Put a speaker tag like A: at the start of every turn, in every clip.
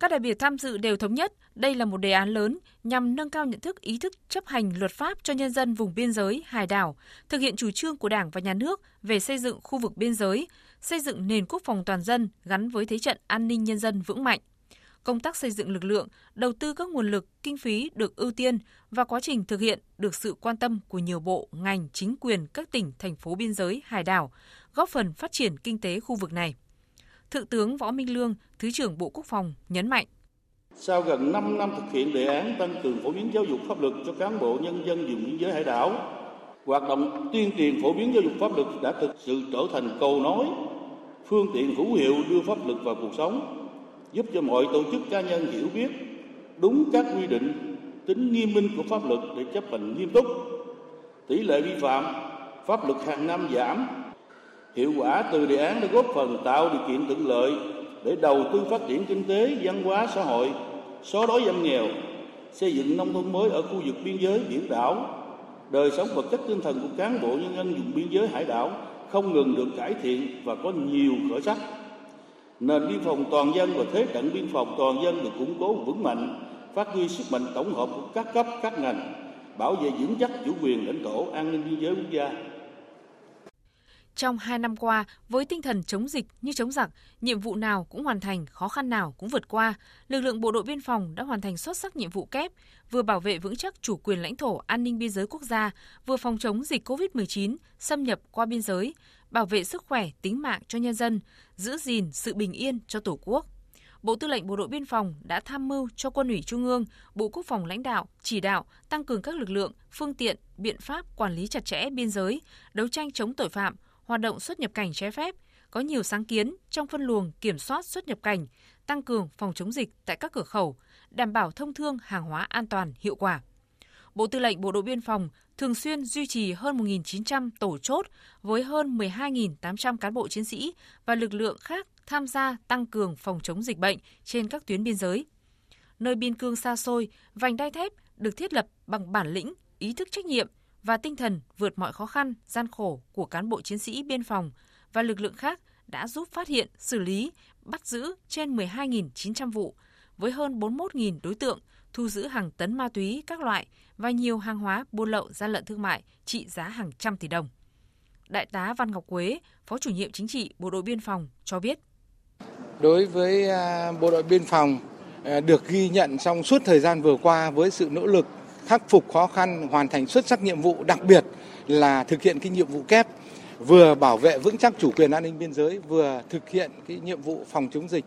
A: Các đại biểu tham dự đều thống nhất đây là một đề án lớn nhằm nâng cao nhận thức ý thức chấp hành luật pháp cho nhân dân vùng biên giới, hải đảo, thực hiện chủ trương của Đảng và Nhà nước về xây dựng khu vực biên giới, xây dựng nền quốc phòng toàn dân gắn với thế trận an ninh nhân dân vững mạnh. Công tác xây dựng lực lượng, đầu tư các nguồn lực, kinh phí được ưu tiên và quá trình thực hiện được sự quan tâm của nhiều bộ, ngành, chính quyền các tỉnh, thành phố biên giới, hải đảo, góp phần phát triển kinh tế khu vực này. Thượng tướng Võ Minh Lương, Thứ trưởng Bộ Quốc phòng nhấn mạnh.
B: Sau gần 5 năm thực hiện đề án tăng cường phổ biến giáo dục pháp luật cho cán bộ nhân dân vùng biên giới hải đảo, hoạt động tuyên truyền phổ biến giáo dục pháp luật đã thực sự trở thành cầu nối, phương tiện hữu hiệu đưa pháp luật vào cuộc sống, giúp cho mọi tổ chức cá nhân hiểu biết đúng các quy định, tính nghiêm minh của pháp luật để chấp hành nghiêm túc. Tỷ lệ vi phạm pháp luật hàng năm giảm, hiệu quả từ đề án đã góp phần tạo điều kiện thuận lợi để đầu tư phát triển kinh tế, văn hóa, xã hội, xóa đói giảm nghèo, xây dựng nông thôn mới ở khu vực biên giới biển đảo, đời sống vật chất tinh thần của cán bộ nhân dân vùng biên giới hải đảo không ngừng được cải thiện và có nhiều khởi sắc. Nền biên phòng toàn dân và thế trận biên phòng toàn dân được củng cố vững mạnh, phát huy sức mạnh tổng hợp của các cấp, các ngành, bảo vệ vững chắc chủ quyền lãnh thổ, an ninh biên giới quốc gia.
A: Trong hai năm qua, với tinh thần chống dịch như chống giặc, nhiệm vụ nào cũng hoàn thành, khó khăn nào cũng vượt qua, lực lượng bộ đội biên phòng đã hoàn thành xuất sắc nhiệm vụ kép, vừa bảo vệ vững chắc chủ quyền lãnh thổ, an ninh biên giới quốc gia, vừa phòng chống dịch COVID-19 xâm nhập qua biên giới, bảo vệ sức khỏe, tính mạng cho nhân dân, giữ gìn sự bình yên cho Tổ quốc. Bộ Tư lệnh Bộ đội Biên phòng đã tham mưu cho Quân ủy Trung ương, Bộ Quốc phòng lãnh đạo, chỉ đạo tăng cường các lực lượng, phương tiện, biện pháp quản lý chặt chẽ biên giới, đấu tranh chống tội phạm, hoạt động xuất nhập cảnh trái phép, có nhiều sáng kiến trong phân luồng kiểm soát xuất nhập cảnh, tăng cường phòng chống dịch tại các cửa khẩu, đảm bảo thông thương hàng hóa an toàn, hiệu quả. Bộ Tư lệnh Bộ đội Biên phòng thường xuyên duy trì hơn 1.900 tổ chốt với hơn 12.800 cán bộ chiến sĩ và lực lượng khác tham gia tăng cường phòng chống dịch bệnh trên các tuyến biên giới. Nơi biên cương xa xôi, vành đai thép được thiết lập bằng bản lĩnh, ý thức trách nhiệm, và tinh thần vượt mọi khó khăn, gian khổ của cán bộ chiến sĩ biên phòng và lực lượng khác đã giúp phát hiện, xử lý, bắt giữ trên 12.900 vụ với hơn 41.000 đối tượng, thu giữ hàng tấn ma túy các loại và nhiều hàng hóa buôn lậu gian lận thương mại trị giá hàng trăm tỷ đồng. Đại tá Văn Ngọc Quế, Phó chủ nhiệm chính trị Bộ đội Biên phòng cho biết.
C: Đối với à, Bộ đội Biên phòng à, được ghi nhận trong suốt thời gian vừa qua với sự nỗ lực khắc phục khó khăn, hoàn thành xuất sắc nhiệm vụ, đặc biệt là thực hiện cái nhiệm vụ kép vừa bảo vệ vững chắc chủ quyền an ninh biên giới, vừa thực hiện cái nhiệm vụ phòng chống dịch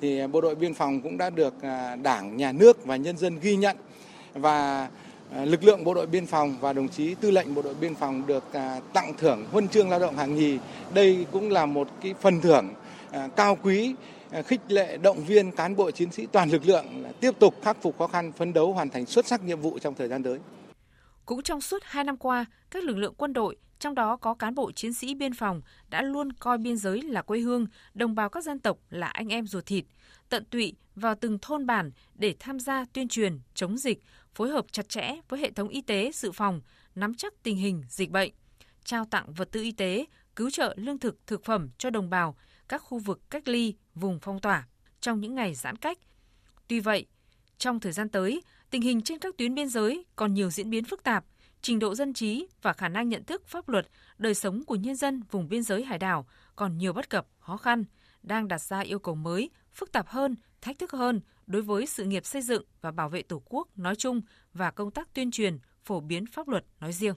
C: thì à, bộ đội biên phòng cũng đã được à, Đảng, nhà nước và nhân dân ghi nhận và à, lực lượng bộ đội biên phòng và đồng chí tư lệnh bộ đội biên phòng được tặng thưởng huân chương lao động hạng nhì. Đây cũng là một cái phần thưởng cao quý Ờ, khích lệ động viên cán bộ chiến sĩ toàn lực lượng tiếp tục khắc phục khó khăn, phấn đấu hoàn thành xuất sắc nhiệm vụ trong thời gian tới.
A: Cũng trong suốt 2 năm qua, các lực lượng quân đội, trong đó có cán bộ chiến sĩ biên phòng đã luôn coi biên giới là quê hương, đồng bào các dân tộc là anh em ruột thịt, tận tụy vào từng thôn bản để tham gia tuyên truyền, chống dịch, phối hợp chặt chẽ với hệ thống y tế dự phòng, nắm chắc tình hình dịch bệnh, trao tặng vật tư y tế, cứu trợ lương thực, thực phẩm cho đồng bào, các khu vực cách ly, vùng phong tỏa trong những ngày giãn cách. Tuy vậy, trong thời gian tới, tình hình trên các tuyến biên giới còn nhiều diễn biến phức tạp, trình độ dân trí và khả năng nhận thức pháp luật, đời sống của nhân dân vùng biên giới hải đảo còn nhiều bất cập, khó khăn, đang đặt ra yêu cầu mới, phức tạp hơn, thách thức hơn đối với sự nghiệp xây dựng và bảo vệ Tổ quốc nói chung và công tác tuyên truyền, phổ biến pháp luật nói riêng.